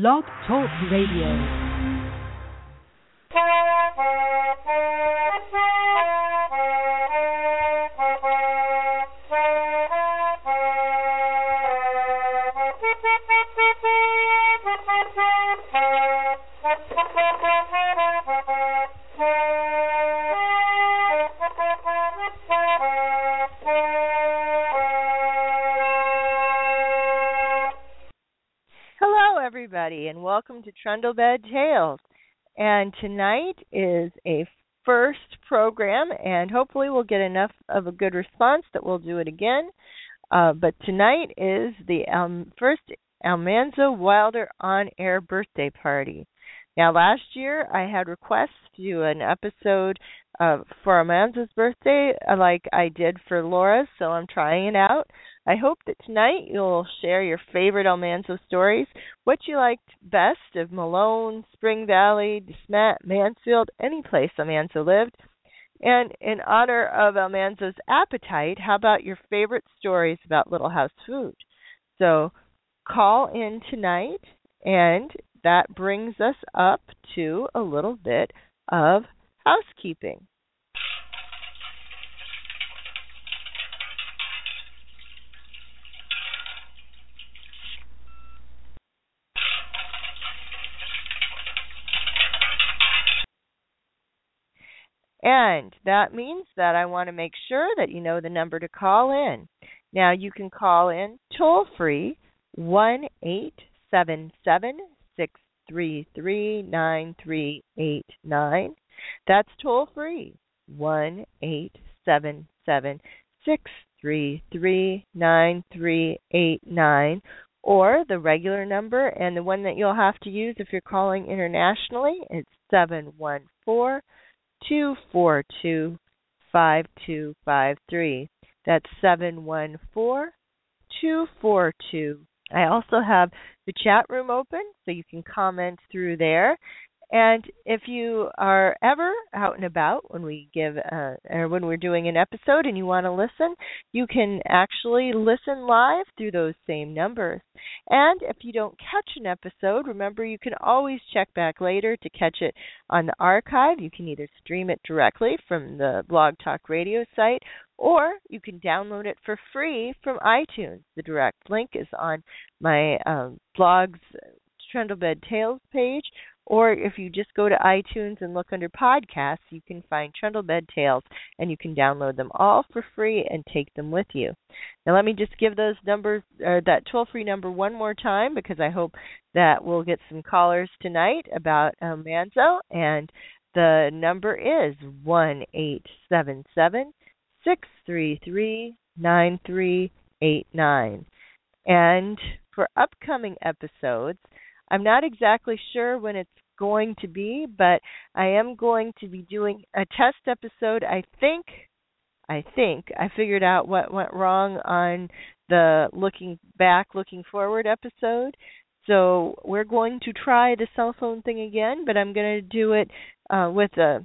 Blog Talk Radio. Everybody, and welcome to Trundlebed Tales. And tonight is a first program, and hopefully we'll get enough of a good response that we'll do it again. Uh, but tonight is the um, first Almanzo Wilder on air birthday party. Now, last year I had requests to do an episode uh, for Almanzo's birthday, uh, like I did for Laura's, so I'm trying it out. I hope that tonight you'll share your favorite Almanzo stories, what you liked best of Malone, Spring Valley, DeSmet, Mansfield, any place Almanzo lived. And in honor of Almanzo's appetite, how about your favorite stories about Little House food? So call in tonight, and that brings us up to a little bit of housekeeping. And that means that I want to make sure that you know the number to call in. Now you can call in toll free one eight seven seven six three three nine three eight nine. That's toll free one eight seven seven six three three nine three eight nine or the regular number and the one that you'll have to use if you're calling internationally it's seven one four two four two five two five three. That's seven one four two four two. I also have the chat room open so you can comment through there. And if you are ever out and about when we give uh, or when we're doing an episode and you want to listen, you can actually listen live through those same numbers. And if you don't catch an episode, remember you can always check back later to catch it on the archive. You can either stream it directly from the Blog Talk Radio site or you can download it for free from iTunes. The direct link is on my um, blog's Trundlebed Tales page, or if you just go to iTunes and look under podcasts, you can find Trundle Bed Tales and you can download them all for free and take them with you. Now, let me just give those numbers, or that toll free number one more time because I hope that we'll get some callers tonight about um, Manzo. And the number is one eight seven seven six three three nine three eight nine. And for upcoming episodes, I'm not exactly sure when it's going to be, but I am going to be doing a test episode. I think I think I figured out what went wrong on the looking back, looking forward episode. So we're going to try the cell phone thing again, but I'm going to do it uh, with a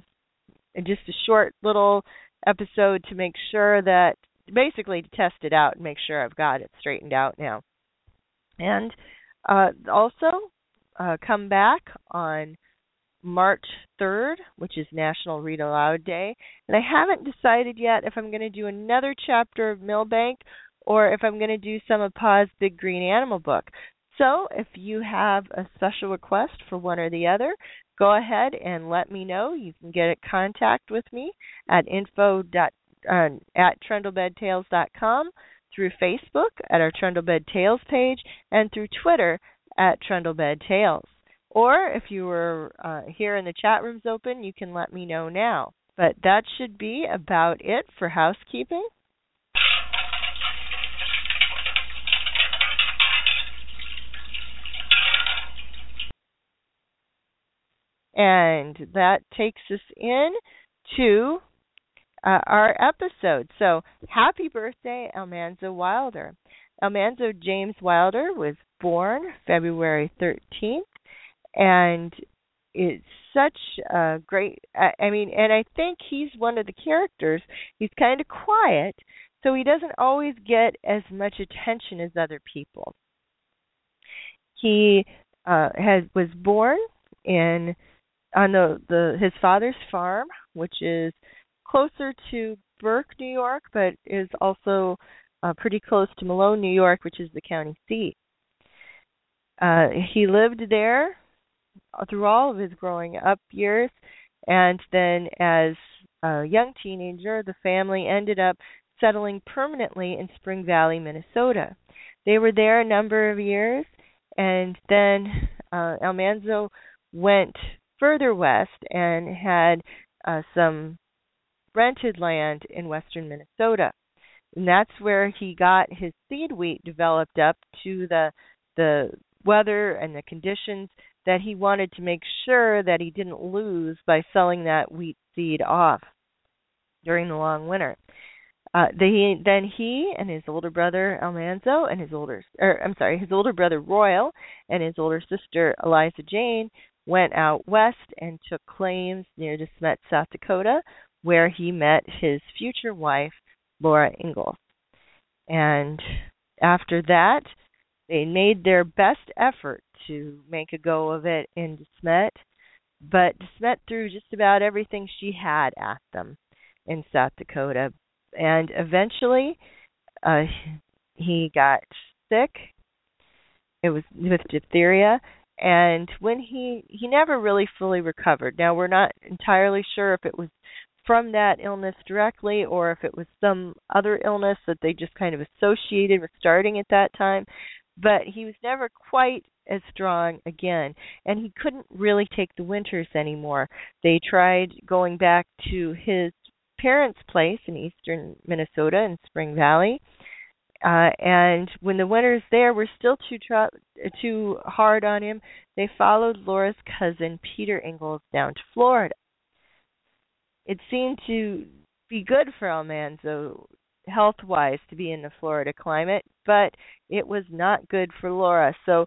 just a short little episode to make sure that basically to test it out and make sure I've got it straightened out now. And uh, also uh, come back on March 3rd, which is National Read Aloud Day. And I haven't decided yet if I'm going to do another chapter of Millbank or if I'm going to do some of Pa's Big Green Animal book. So if you have a special request for one or the other, go ahead and let me know. You can get in contact with me at info uh, at trundlebedtales.com, through Facebook at our Trundlebed Tales page, and through Twitter at Trundlebed Tales. Or if you were uh, here and the chat room's open, you can let me know now. But that should be about it for housekeeping. And that takes us in to uh, our episode. So, happy birthday, Almanzo Wilder. Almanzo James Wilder was born February 13th, and it's such a great. I mean, and I think he's one of the characters. He's kind of quiet, so he doesn't always get as much attention as other people. He uh, had was born in on the the his father's farm, which is closer to Burke, New York, but is also uh, pretty close to Malone, New York, which is the county seat. Uh, he lived there through all of his growing up years, and then as a young teenager, the family ended up settling permanently in Spring Valley, Minnesota. They were there a number of years, and then uh, Almanzo went further west and had uh, some rented land in western Minnesota. And that's where he got his seed wheat developed up to the the weather and the conditions that he wanted to make sure that he didn't lose by selling that wheat seed off during the long winter. Uh, then he and his older brother Almanzo and his older, or I'm sorry, his older brother Royal and his older sister Eliza Jane went out west and took claims near DeSmet, South Dakota, where he met his future wife Laura Ingalls. And after that, they made their best effort to make a go of it in DeSmet, but DeSmet threw just about everything she had at them in South Dakota. And eventually, uh, he got sick. It was with diphtheria, and when he he never really fully recovered. Now we're not entirely sure if it was from that illness directly or if it was some other illness that they just kind of associated with starting at that time. But he was never quite as strong again and he couldn't really take the winters anymore. They tried going back to his parents place in eastern minnesota in spring valley uh and when the winters there were still too tr- too hard on him they followed laura's cousin peter ingalls down to florida it seemed to be good for almanzo health wise to be in the Florida climate, but it was not good for Laura. So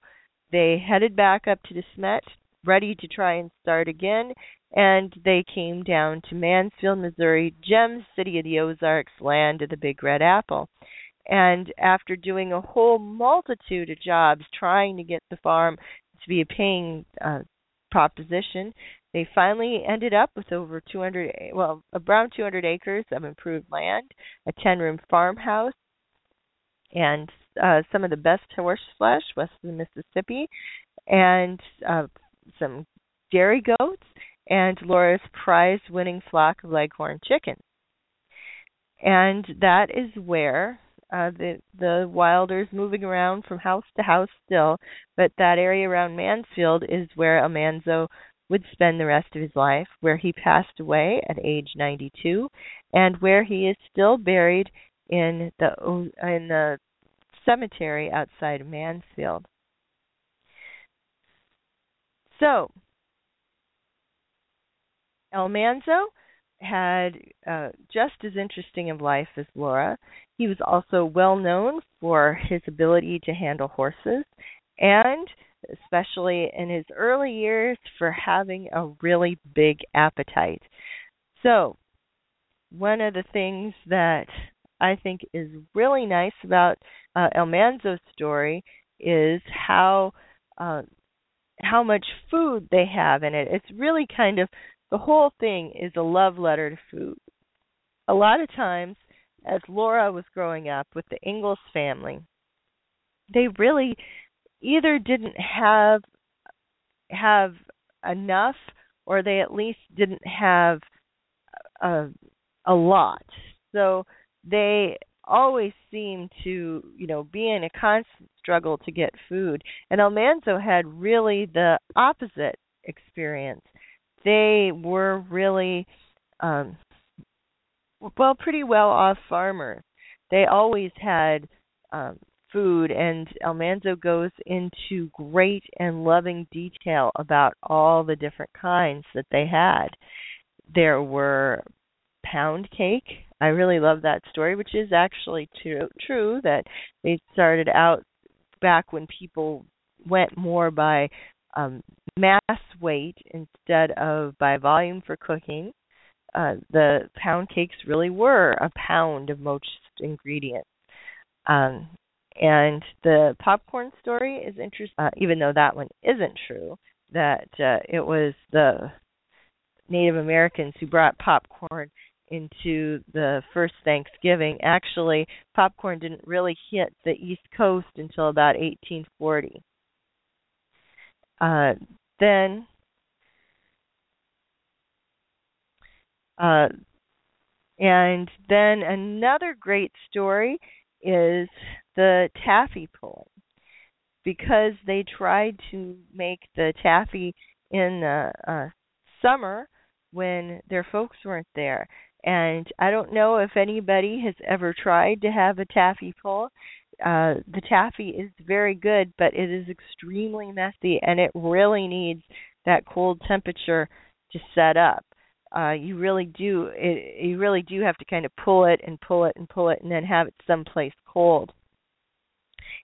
they headed back up to DeSmet, ready to try and start again, and they came down to Mansfield, Missouri, Gem City of the Ozarks, land of the Big Red Apple. And after doing a whole multitude of jobs trying to get the farm to be a paying uh, proposition, they finally ended up with over 200, well, around 200 acres of improved land, a 10 room farmhouse, and uh, some of the best horse flesh west of the Mississippi, and uh, some dairy goats, and Laura's prize winning flock of leghorn chickens. And that is where uh, the the Wilders moving around from house to house still, but that area around Mansfield is where Almanzo would spend the rest of his life, where he passed away at age 92, and where he is still buried in the in the cemetery outside Mansfield. So, Almanzo had uh, just as interesting of life as Laura. He was also well known for his ability to handle horses and especially in his early years, for having a really big appetite. So, one of the things that I think is really nice about uh, Almanzo's story is how uh, how much food they have in it. It's really kind of the whole thing is a love letter to food. A lot of times, as Laura was growing up with the Ingalls family, they really either didn't have have enough or they at least didn't have a a lot. So they always seemed to, you know, be in a constant struggle to get food. And Almanzo had really the opposite experience. They were really um well pretty well off farmers. They always had um food, and Almanzo goes into great and loving detail about all the different kinds that they had. There were pound cake. I really love that story, which is actually true, true that they started out back when people went more by um, mass weight instead of by volume for cooking. Uh, the pound cakes really were a pound of most ingredients. Um, And the popcorn story is interesting, uh, even though that one isn't true. That uh, it was the Native Americans who brought popcorn into the first Thanksgiving. Actually, popcorn didn't really hit the East Coast until about 1840. Uh, then, uh, and then another great story is the taffy pulling. Because they tried to make the taffy in the uh, summer when their folks weren't there. And I don't know if anybody has ever tried to have a taffy pull. Uh, the taffy is very good, but it is extremely messy and it really needs that cold temperature to set up uh you really do it, you really do have to kind of pull it and pull it and pull it and then have it someplace cold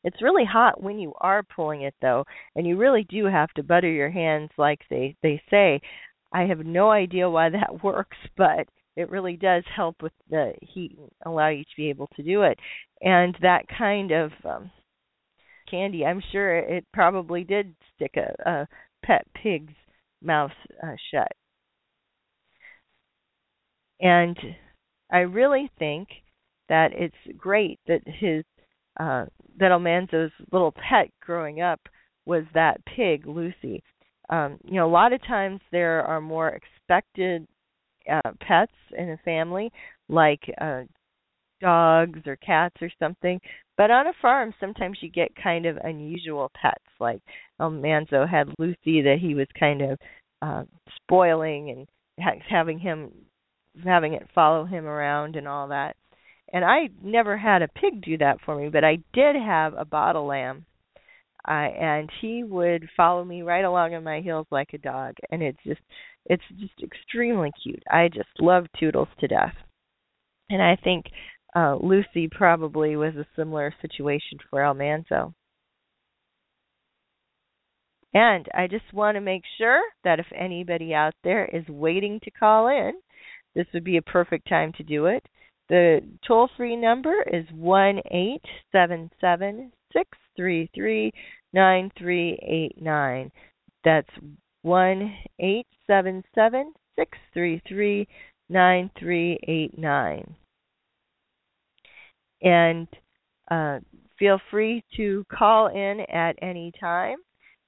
it's really hot when you are pulling it though and you really do have to butter your hands like they they say. I have no idea why that works but it really does help with the heat and allow you to be able to do it. And that kind of um candy i'm sure it probably did stick a, a pet pig's mouth uh, shut. And I really think that it's great that his uh that Almanzo's little pet growing up was that pig, Lucy. Um, you know, a lot of times there are more expected uh pets in a family, like uh dogs or cats or something. But on a farm, sometimes you get kind of unusual pets. Like Almanzo had Lucy that he was kind of uh, spoiling and ha- having him having it follow him around and all that. And I never had a pig do that for me, but I did have a bottle lamb. Uh, and he would follow me right along on my heels like a dog, and it's just it's just extremely cute. I just love Toodles to death. And I think uh Lucy probably was a similar situation for Almanzo. And I just want to make sure that if anybody out there is waiting to call in, this would be a perfect time to do it. The toll free number is one eight seven seven six three three nine three eight nine. That's one eight seven seven six three three nine three eight nine. And uh, feel free to call in at any time.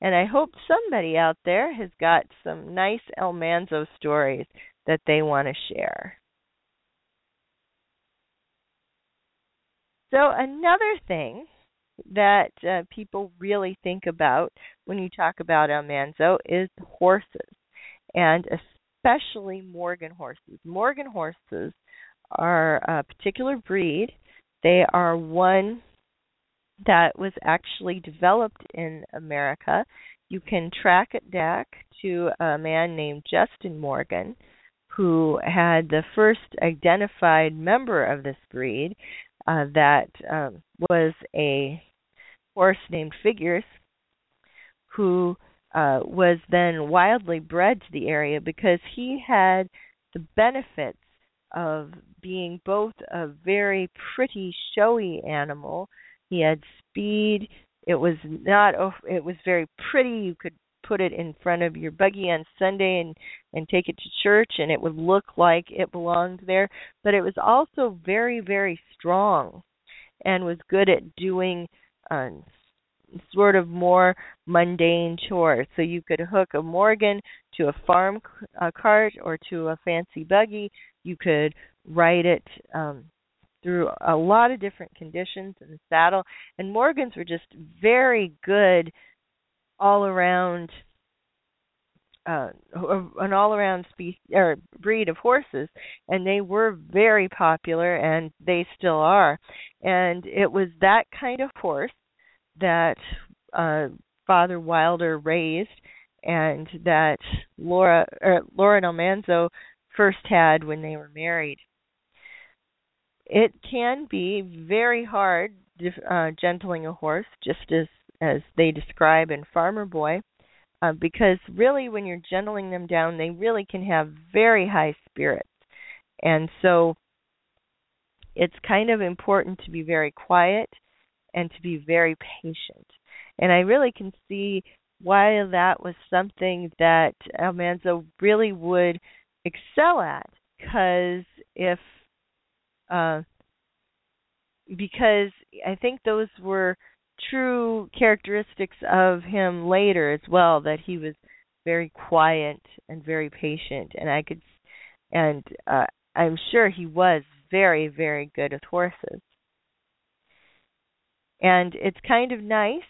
And I hope somebody out there has got some nice Almanzo stories that they want to share. So, another thing that uh, people really think about when you talk about Almanzo is horses, and especially Morgan horses. Morgan horses are a particular breed. They are one that was actually developed in America. You can track it back to a man named Justin Morgan, who had the first identified member of this breed uh, that um, was a horse named Figures, who uh, was then wildly bred to the area because he had the benefits of being both a very pretty, showy animal. He had speed. It was not. It was very pretty. You could put it in front of your buggy on Sunday and and take it to church and it would look like it belonged there. But it was also very very strong and was good at doing uh, sort of more mundane chores. So you could hook a morgan to a farm uh, cart or to a fancy buggy. You could ride it um through a lot of different conditions in the saddle. And morgans were just very good all around uh, an all around species or breed of horses and they were very popular and they still are. And it was that kind of horse that uh father wilder raised and that laura or laura and almanzo first had when they were married. It can be very hard uh gentling a horse just as as they describe in Farmer Boy, uh, because really, when you're gentling them down, they really can have very high spirits. And so it's kind of important to be very quiet and to be very patient. And I really can see why that was something that Almanzo really would excel at because if uh, because I think those were true characteristics of him later as well that he was very quiet and very patient and I could and uh I'm sure he was very very good with horses. And it's kind of nice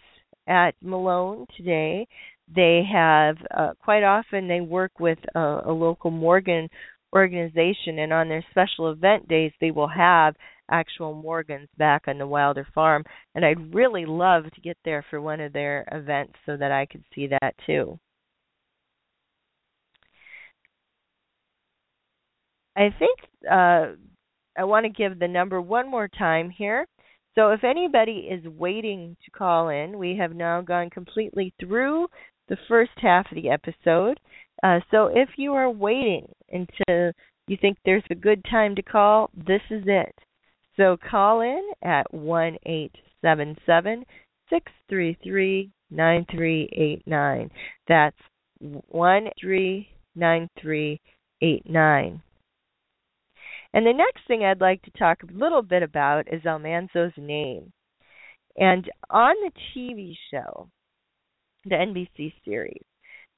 at Malone today. They have uh, quite often they work with a, a local Morgan organization, and on their special event days, they will have actual Morgans back on the Wilder farm. And I'd really love to get there for one of their events so that I could see that too. I think uh, I want to give the number one more time here. So if anybody is waiting to call in, we have now gone completely through the first half of the episode. Uh, so if you are waiting until you think there's a good time to call, this is it. So call in at one eight seven seven six three three nine three eight nine. That's one three nine three eight nine. And the next thing I'd like to talk a little bit about is Almanzo's name. And on the TV show, the NBC series,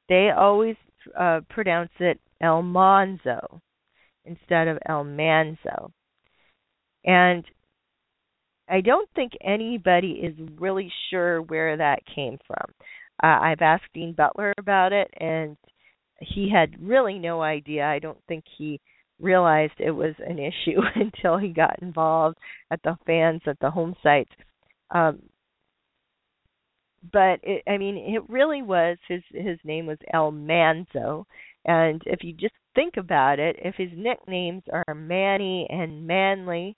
they always uh, pronounce it El Monzo instead of El Manzo. And I don't think anybody is really sure where that came from. Uh, I've asked Dean Butler about it, and he had really no idea. I don't think he realized it was an issue until he got involved at the fans at the home sites. Um, but it, I mean, it really was his his name was El Manzo, and if you just think about it, if his nicknames are Manny and Manly,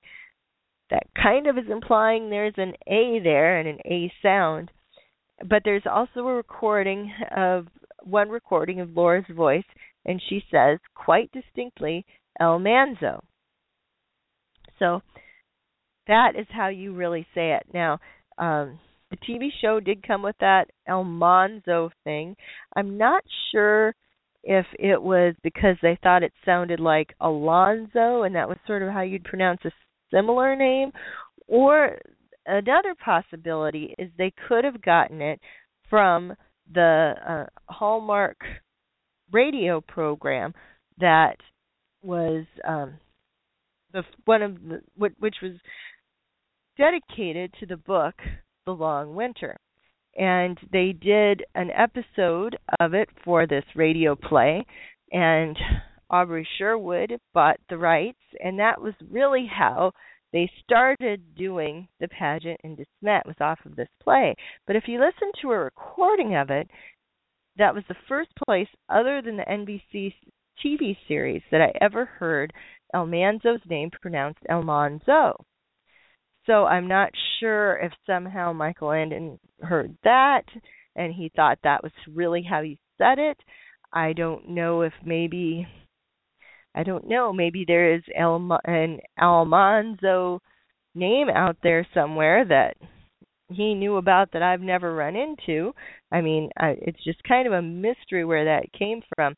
that kind of is implying there's an A there and an A sound. But there's also a recording of one recording of Laura's voice, and she says quite distinctly El Manzo. So that is how you really say it. Now, um, the TV show did come with that El Monzo thing. I'm not sure if it was because they thought it sounded like Alonzo and that was sort of how you'd pronounce a similar name, or another possibility is they could have gotten it from the uh, Hallmark radio program that was um, the one of the which was dedicated to the book The Long Winter. And they did an episode of it for this radio play and Aubrey Sherwood bought the rights and that was really how they started doing the pageant in DeSmet was off of this play. But if you listen to a recording of it, that was the first place other than the NBC TV series that I ever heard El Manzo's name pronounced El Monzo. So I'm not sure if somehow Michael Landon heard that and he thought that was really how he said it. I don't know if maybe I don't know, maybe there is El, an Almanzo name out there somewhere that he knew about that I've never run into. I mean, I, it's just kind of a mystery where that came from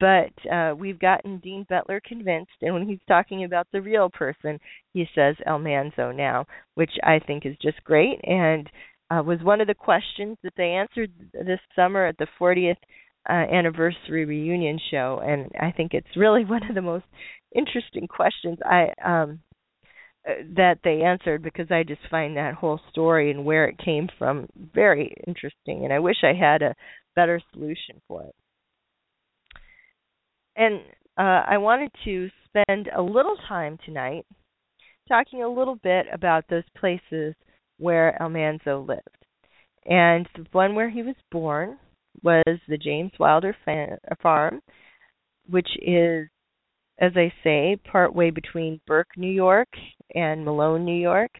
but uh, we've gotten Dean Butler convinced, and when he's talking about the real person, he says El Manzo now, which I think is just great, and uh, was one of the questions that they answered this summer at the 40th uh, anniversary reunion show, and I think it's really one of the most interesting questions I um, uh, that they answered because I just find that whole story and where it came from very interesting, and I wish I had a better solution for it and uh, I wanted to spend a little time tonight talking a little bit about those places where Almanzo lived. And the one where he was born was the James Wilder Farm, which is, as I say, part way between Burke, New York and Malone, New York.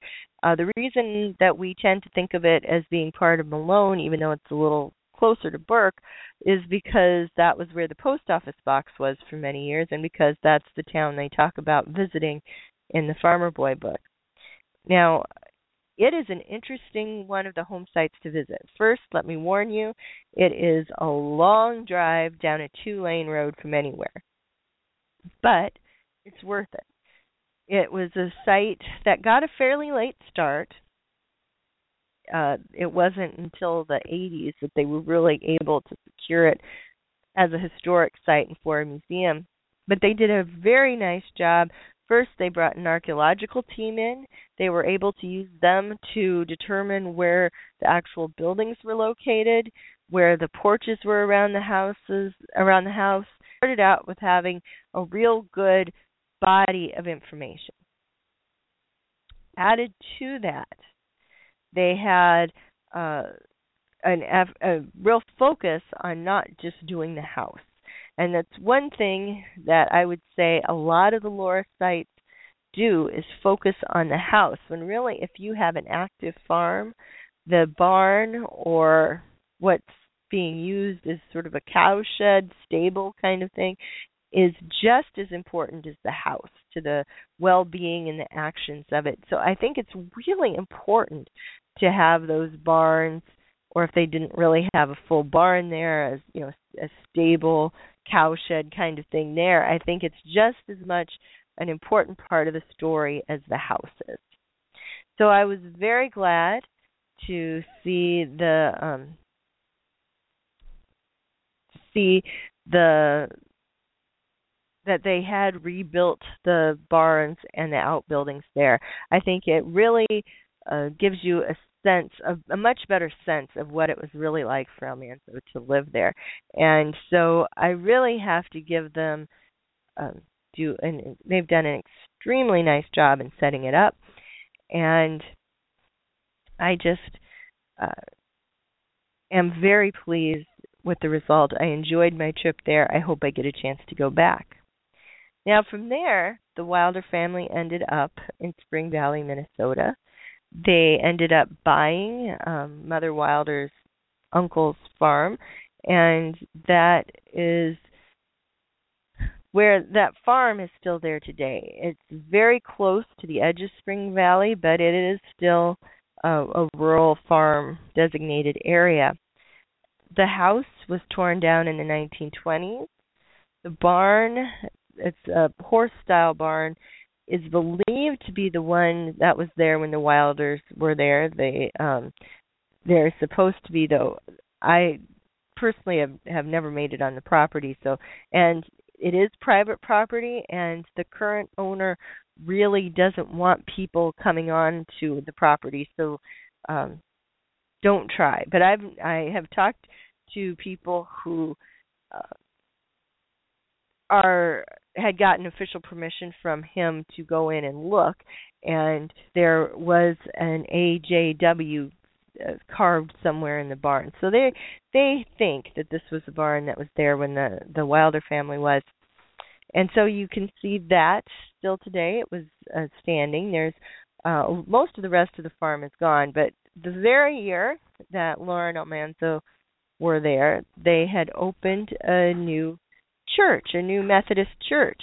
Uh, the reason that we tend to think of it as being part of Malone, even though it's a little closer to Burke, is because that was where the post office box was for many years and because that's the town they talk about visiting in the Farmer Boy book. Now, it is an interesting one of the home sites to visit. First, let me warn you, it is a long drive down a two lane road from anywhere. But it's worth it. It was a site that got a fairly late start. Uh, it wasn't until the 80s that they were really able to secure it as a historic site and for a museum. But they did a very nice job First, they brought an archaeological team in. They were able to use them to determine where the actual buildings were located, where the porches were around the houses, around the house. Started out with having a real good body of information. Added to that, they had uh, an, a real focus on not just doing the house. And that's one thing that I would say a lot of the Laura sites do is focus on the house when really if you have an active farm, the barn or what's being used as sort of a cowshed stable kind of thing is just as important as the house to the well-being and the actions of it. So I think it's really important to have those barns or if they didn't really have a full barn there as you know a stable cowshed kind of thing there. I think it's just as much an important part of the story as the house is. So I was very glad to see the um, see the that they had rebuilt the barns and the outbuildings there. I think it really uh, gives you a sense of a much better sense of what it was really like for Almanzo to live there. And so I really have to give them um, do and they've done an extremely nice job in setting it up. And I just uh, am very pleased with the result. I enjoyed my trip there. I hope I get a chance to go back. Now, from there, the Wilder family ended up in Spring Valley, Minnesota they ended up buying um, Mother Wilder's uncle's farm, and that is where that farm is still there today. It's very close to the edge of Spring Valley, but it is still a, a rural farm designated area. The house was torn down in the 1920s. The barn, it's a horse style barn, is believed to be the one that was there when the Wilders were there. They um they're supposed to be though. I personally have have never made it on the property, so and it is private property and the current owner really doesn't want people coming on to the property, so um don't try. But I've I have talked to people who uh, are had gotten official permission from him to go in and look and there was an AJW uh, carved somewhere in the barn. So they they think that this was the barn that was there when the the Wilder family was. And so you can see that still today it was uh, standing. There's uh most of the rest of the farm is gone, but the very year that Lauren Almanzo were there, they had opened a new church, a new Methodist church.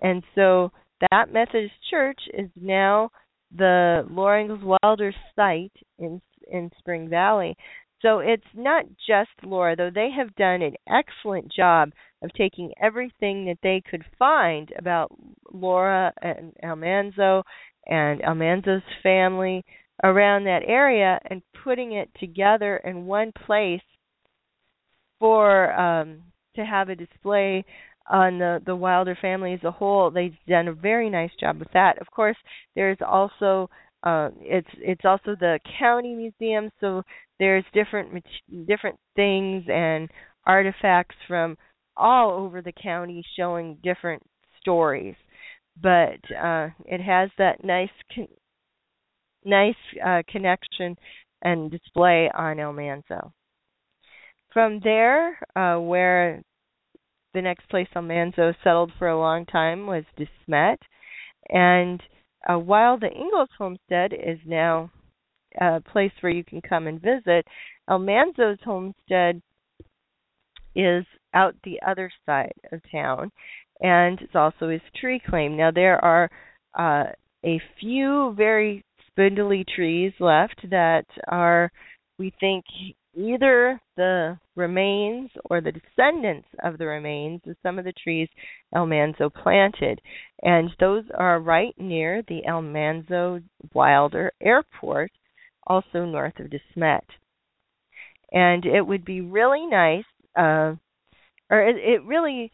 And so that Methodist church is now the Laura Ingalls Wilder site in in Spring Valley. So it's not just Laura, though they have done an excellent job of taking everything that they could find about Laura and Almanzo and Almanzo's family around that area and putting it together in one place for um to have a display on the the Wilder family as a whole. They've done a very nice job with that. Of course, there's also uh, it's it's also the county museum, so there's different different things and artifacts from all over the county showing different stories. But uh, it has that nice con- nice uh, connection and display on Almanzo. From there, uh, where the next place Almanzo settled for a long time was De Smet, and uh, while the Ingalls homestead is now a place where you can come and visit, Almanzo's homestead is out the other side of town, and it's also his tree claim. Now there are uh, a few very spindly trees left that are, we think, either the remains or the descendants of the remains of some of the trees Almanzo planted. And those are right near the Almanzo Wilder Airport, also north of De Smet. And it would be really nice, uh, or it, it really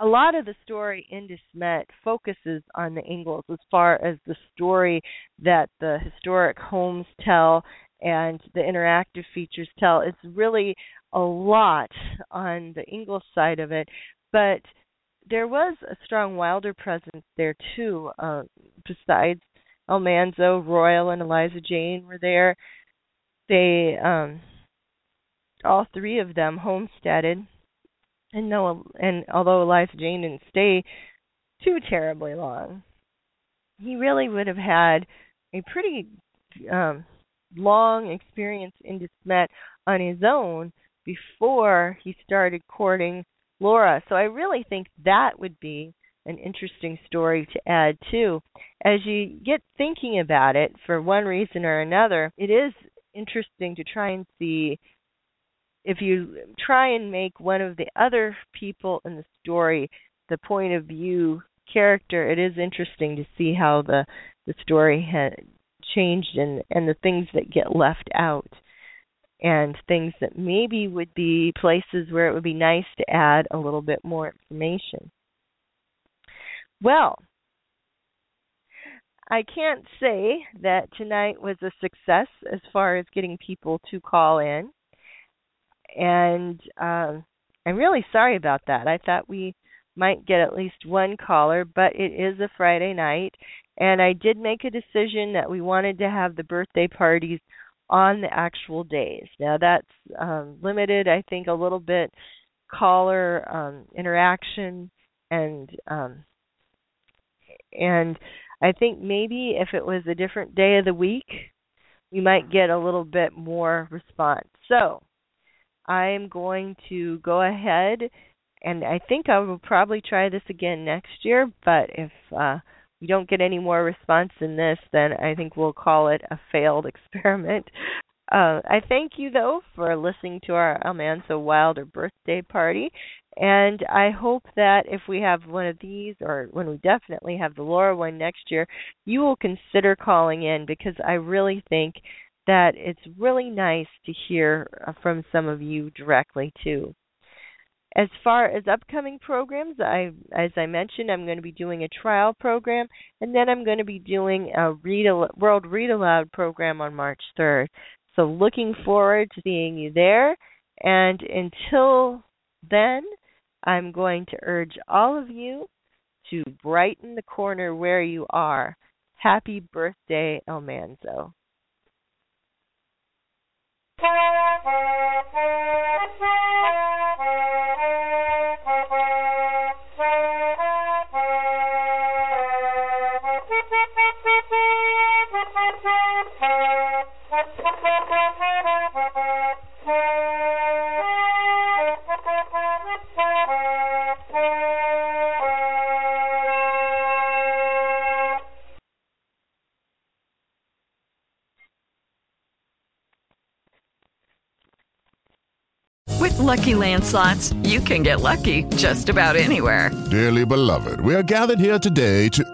a lot of the story in De Smet focuses on the Ingalls as far as the story that the historic homes tell and the interactive features tell. It's really a lot on the Ingalls side of it, but there was a strong Wilder presence there too. Uh, besides Almanzo, Royal, and Eliza Jane were there. They, um, all three of them homesteaded and no, and although Eliza Jane didn't stay too terribly long, he really would have had a pretty um, long experience in De Smet on his own before he started courting Laura. So I really think that would be an interesting story to add too. As you get thinking about it, for one reason or another, it is interesting to try and see if you try and make one of the other people in the story the point of view character, it is interesting to see how the the story changed and and the things that get left out and things that maybe would be places where it would be nice to add a little bit more information. Well, I can't say that tonight was a success as far as getting people to call in and um, I'm really sorry about that. I thought we might get at least one caller, but it is a Friday night, and I did make a decision that we wanted to have the birthday parties on the actual days. Now that's um, limited, I think, a little bit caller um, interaction and um, and I think maybe if it was a different day of the week, we might get a little bit more response. So I'm going to go ahead and I think I will probably try this again next year, but if uh we don't get any more response than this, then I think we'll call it a failed experiment. Uh, I thank you though for listening to our Almanzo Wilder birthday party, and I hope that if we have one of these, or when we definitely have the Laura one next year, you will consider calling in because I really think that it's really nice to hear uh, from some of you directly too. As far as upcoming programs, I as I mentioned, I'm going to be doing a trial program and then I'm going to be doing a read World Read Aloud program on March 3rd. So looking forward to seeing you there and until then, I'm going to urge all of you to brighten the corner where you are. Happy birthday, Almanzo. Lucky Land slots, you can get lucky just about anywhere. Dearly beloved, we are gathered here today to.